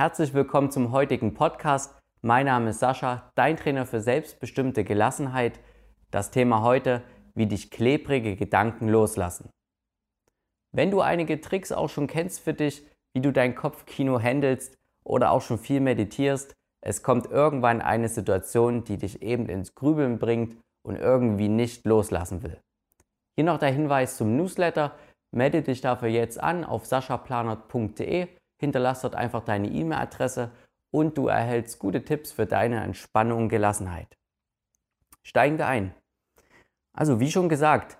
Herzlich willkommen zum heutigen Podcast. Mein Name ist Sascha, dein Trainer für selbstbestimmte Gelassenheit. Das Thema heute, wie dich klebrige Gedanken loslassen. Wenn du einige Tricks auch schon kennst für dich, wie du dein Kopfkino handelst oder auch schon viel meditierst, es kommt irgendwann eine Situation, die dich eben ins Grübeln bringt und irgendwie nicht loslassen will. Hier noch der Hinweis zum Newsletter. Melde dich dafür jetzt an auf saschaplanert.de hinterlass dort einfach deine E-Mail-Adresse und du erhältst gute Tipps für deine Entspannung und Gelassenheit. Steigen wir ein. Also wie schon gesagt,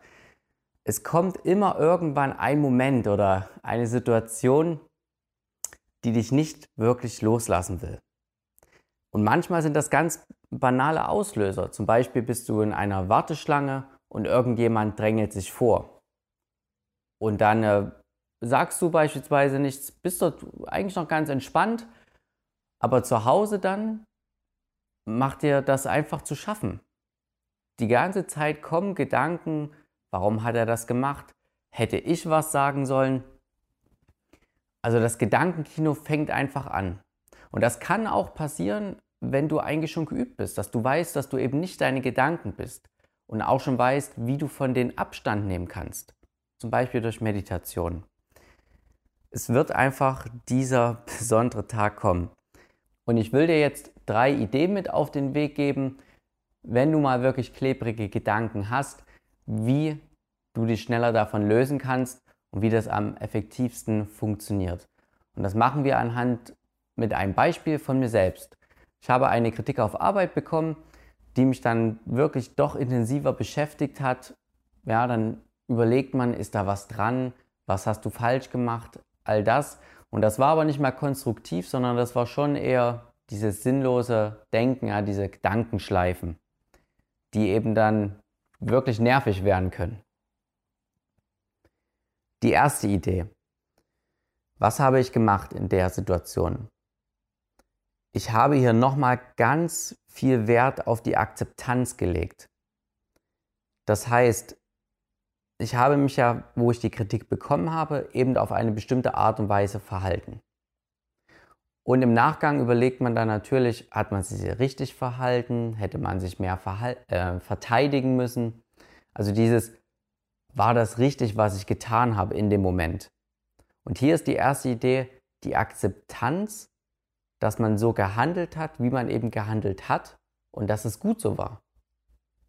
es kommt immer irgendwann ein Moment oder eine Situation, die dich nicht wirklich loslassen will. Und manchmal sind das ganz banale Auslöser. Zum Beispiel bist du in einer Warteschlange und irgendjemand drängelt sich vor. Und dann äh, sagst du beispielsweise nichts, bist dort eigentlich noch ganz entspannt, aber zu Hause dann macht dir das einfach zu schaffen. Die ganze Zeit kommen Gedanken, warum hat er das gemacht? Hätte ich was sagen sollen? Also das Gedankenkino fängt einfach an. Und das kann auch passieren, wenn du eigentlich schon geübt bist, dass du weißt, dass du eben nicht deine Gedanken bist und auch schon weißt, wie du von denen Abstand nehmen kannst. Zum Beispiel durch Meditation es wird einfach dieser besondere Tag kommen. Und ich will dir jetzt drei Ideen mit auf den Weg geben, wenn du mal wirklich klebrige Gedanken hast, wie du dich schneller davon lösen kannst und wie das am effektivsten funktioniert. Und das machen wir anhand mit einem Beispiel von mir selbst. Ich habe eine Kritik auf Arbeit bekommen, die mich dann wirklich doch intensiver beschäftigt hat. Ja, dann überlegt man, ist da was dran? Was hast du falsch gemacht? All das. Und das war aber nicht mehr konstruktiv, sondern das war schon eher dieses sinnlose Denken, ja, diese Gedankenschleifen, die eben dann wirklich nervig werden können. Die erste Idee. Was habe ich gemacht in der Situation? Ich habe hier nochmal ganz viel Wert auf die Akzeptanz gelegt. Das heißt, ich habe mich ja, wo ich die Kritik bekommen habe, eben auf eine bestimmte Art und Weise verhalten. Und im Nachgang überlegt man dann natürlich, hat man sich richtig verhalten, hätte man sich mehr äh, verteidigen müssen. Also dieses, war das richtig, was ich getan habe in dem Moment? Und hier ist die erste Idee, die Akzeptanz, dass man so gehandelt hat, wie man eben gehandelt hat und dass es gut so war.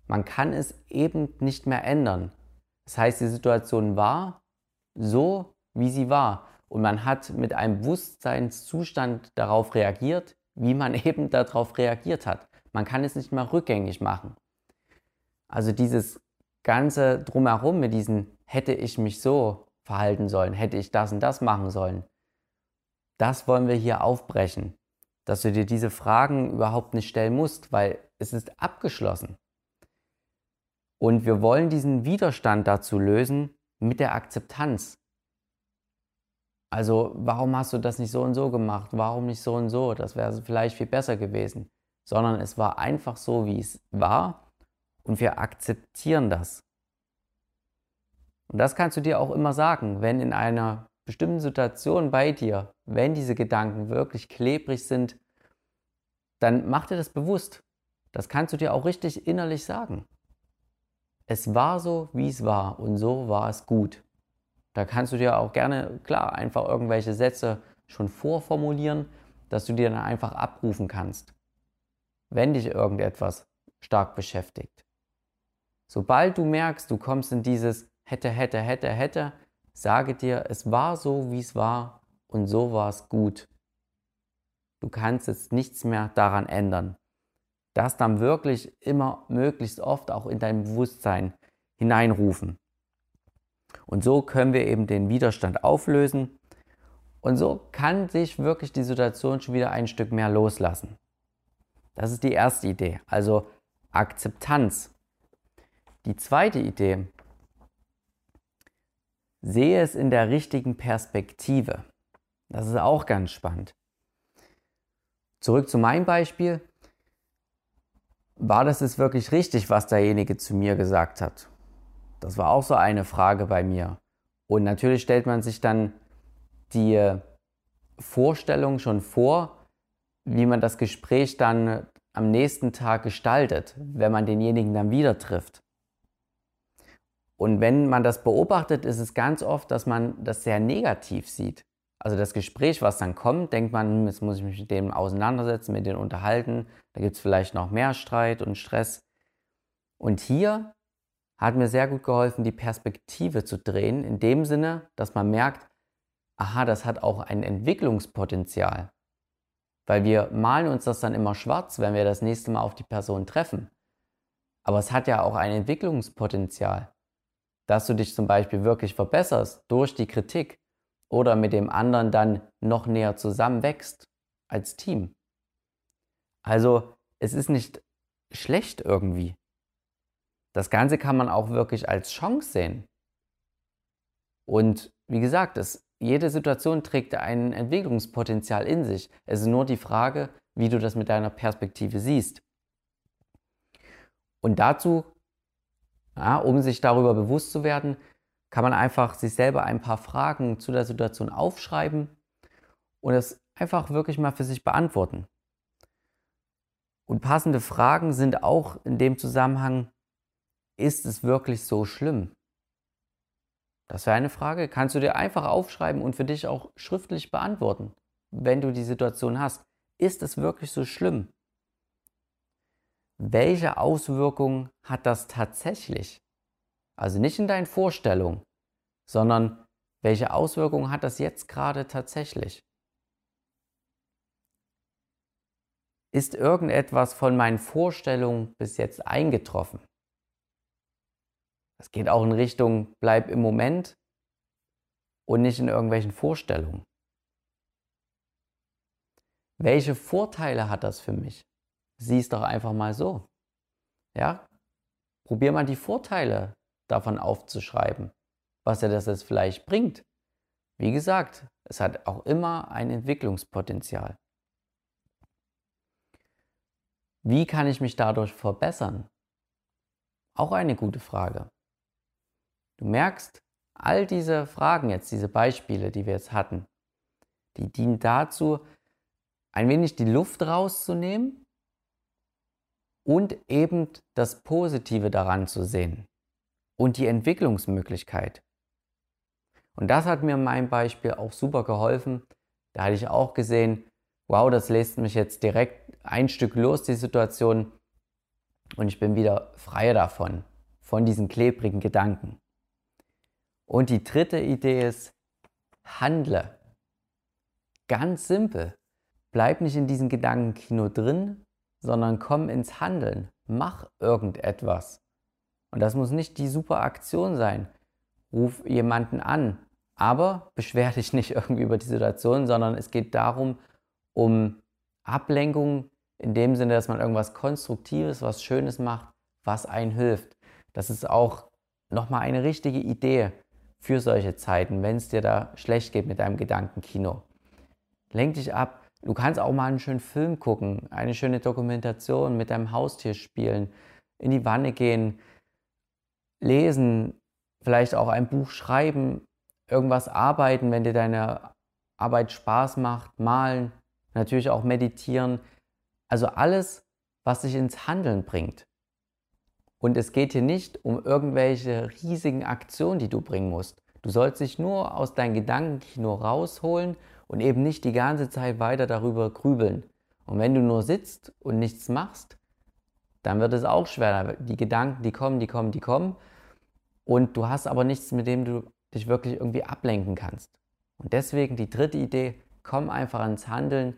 Man kann es eben nicht mehr ändern. Das heißt, die Situation war so, wie sie war. Und man hat mit einem Bewusstseinszustand darauf reagiert, wie man eben darauf reagiert hat. Man kann es nicht mehr rückgängig machen. Also dieses ganze drumherum mit diesen hätte ich mich so verhalten sollen, hätte ich das und das machen sollen. Das wollen wir hier aufbrechen, dass du dir diese Fragen überhaupt nicht stellen musst, weil es ist abgeschlossen. Und wir wollen diesen Widerstand dazu lösen mit der Akzeptanz. Also warum hast du das nicht so und so gemacht? Warum nicht so und so? Das wäre vielleicht viel besser gewesen. Sondern es war einfach so, wie es war und wir akzeptieren das. Und das kannst du dir auch immer sagen, wenn in einer bestimmten Situation bei dir, wenn diese Gedanken wirklich klebrig sind, dann mach dir das bewusst. Das kannst du dir auch richtig innerlich sagen es war so, wie es war und so war es gut. Da kannst du dir auch gerne, klar, einfach irgendwelche Sätze schon vorformulieren, dass du dir dann einfach abrufen kannst, wenn dich irgendetwas stark beschäftigt. Sobald du merkst, du kommst in dieses hätte, hätte, hätte, hätte, sage dir, es war so, wie es war und so war es gut. Du kannst jetzt nichts mehr daran ändern das dann wirklich immer möglichst oft auch in dein Bewusstsein hineinrufen. Und so können wir eben den Widerstand auflösen und so kann sich wirklich die Situation schon wieder ein Stück mehr loslassen. Das ist die erste Idee, also Akzeptanz. Die zweite Idee, sehe es in der richtigen Perspektive. Das ist auch ganz spannend. Zurück zu meinem Beispiel war das jetzt wirklich richtig, was derjenige zu mir gesagt hat? Das war auch so eine Frage bei mir. Und natürlich stellt man sich dann die Vorstellung schon vor, wie man das Gespräch dann am nächsten Tag gestaltet, wenn man denjenigen dann wieder trifft. Und wenn man das beobachtet, ist es ganz oft, dass man das sehr negativ sieht. Also das Gespräch, was dann kommt, denkt man, hm, jetzt muss ich mich mit dem auseinandersetzen, mit dem unterhalten, da gibt es vielleicht noch mehr Streit und Stress. Und hier hat mir sehr gut geholfen, die Perspektive zu drehen, in dem Sinne, dass man merkt, aha, das hat auch ein Entwicklungspotenzial. Weil wir malen uns das dann immer schwarz, wenn wir das nächste Mal auf die Person treffen. Aber es hat ja auch ein Entwicklungspotenzial, dass du dich zum Beispiel wirklich verbesserst durch die Kritik oder mit dem anderen dann noch näher zusammenwächst als Team. Also es ist nicht schlecht irgendwie. Das Ganze kann man auch wirklich als Chance sehen. Und wie gesagt, es, jede Situation trägt ein Entwicklungspotenzial in sich. Es ist nur die Frage, wie du das mit deiner Perspektive siehst. Und dazu, ja, um sich darüber bewusst zu werden, kann man einfach sich selber ein paar Fragen zu der Situation aufschreiben und es einfach wirklich mal für sich beantworten. Und passende Fragen sind auch in dem Zusammenhang, ist es wirklich so schlimm? Das wäre eine Frage, kannst du dir einfach aufschreiben und für dich auch schriftlich beantworten, wenn du die Situation hast. Ist es wirklich so schlimm? Welche Auswirkungen hat das tatsächlich? Also nicht in deinen Vorstellungen, sondern welche Auswirkungen hat das jetzt gerade tatsächlich? Ist irgendetwas von meinen Vorstellungen bis jetzt eingetroffen? Das geht auch in Richtung, bleib im Moment und nicht in irgendwelchen Vorstellungen. Welche Vorteile hat das für mich? Sieh es doch einfach mal so. Ja? Probier mal die Vorteile davon aufzuschreiben, was er das jetzt vielleicht bringt. Wie gesagt, es hat auch immer ein Entwicklungspotenzial. Wie kann ich mich dadurch verbessern? Auch eine gute Frage. Du merkst, all diese Fragen jetzt, diese Beispiele, die wir jetzt hatten, die dienen dazu, ein wenig die Luft rauszunehmen und eben das Positive daran zu sehen und die Entwicklungsmöglichkeit. Und das hat mir in meinem Beispiel auch super geholfen. Da hatte ich auch gesehen, wow, das lässt mich jetzt direkt ein Stück los, die Situation, und ich bin wieder frei davon, von diesen klebrigen Gedanken. Und die dritte Idee ist, handle. Ganz simpel. Bleib nicht in diesem Gedankenkino drin, sondern komm ins Handeln. Mach irgendetwas. Und das muss nicht die super Aktion sein. Ruf jemanden an. Aber beschwer dich nicht irgendwie über die Situation, sondern es geht darum, um Ablenkung in dem Sinne, dass man irgendwas Konstruktives, was Schönes macht, was einen hilft. Das ist auch nochmal eine richtige Idee für solche Zeiten, wenn es dir da schlecht geht mit deinem Gedankenkino. Lenk dich ab. Du kannst auch mal einen schönen Film gucken, eine schöne Dokumentation mit deinem Haustier spielen, in die Wanne gehen, lesen, vielleicht auch ein Buch schreiben, irgendwas arbeiten, wenn dir deine Arbeit Spaß macht, malen, natürlich auch meditieren. Also alles, was dich ins Handeln bringt. Und es geht hier nicht um irgendwelche riesigen Aktionen, die du bringen musst. Du sollst dich nur aus deinen Gedankenkino rausholen und eben nicht die ganze Zeit weiter darüber grübeln. Und wenn du nur sitzt und nichts machst, dann wird es auch schwer. Die Gedanken, die kommen, die kommen, die kommen. Und du hast aber nichts, mit dem du dich wirklich irgendwie ablenken kannst. Und deswegen die dritte Idee, komm einfach ans Handeln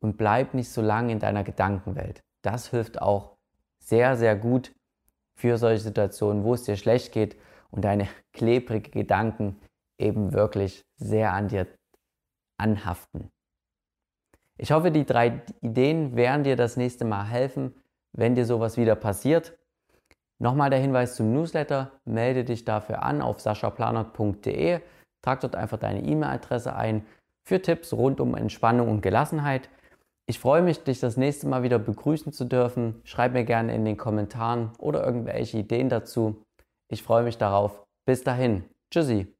und bleib nicht so lange in deiner Gedankenwelt. Das hilft auch sehr, sehr gut, für solche Situationen, wo es dir schlecht geht und deine klebrigen Gedanken eben wirklich sehr an dir anhaften. Ich hoffe, die drei Ideen werden dir das nächste Mal helfen, wenn dir sowas wieder passiert. Nochmal der Hinweis zum Newsletter. Melde dich dafür an auf saschaplanert.de. Trag dort einfach deine E-Mail-Adresse ein für Tipps rund um Entspannung und Gelassenheit. Ich freue mich, dich das nächste Mal wieder begrüßen zu dürfen. Schreib mir gerne in den Kommentaren oder irgendwelche Ideen dazu. Ich freue mich darauf. Bis dahin. Tschüssi.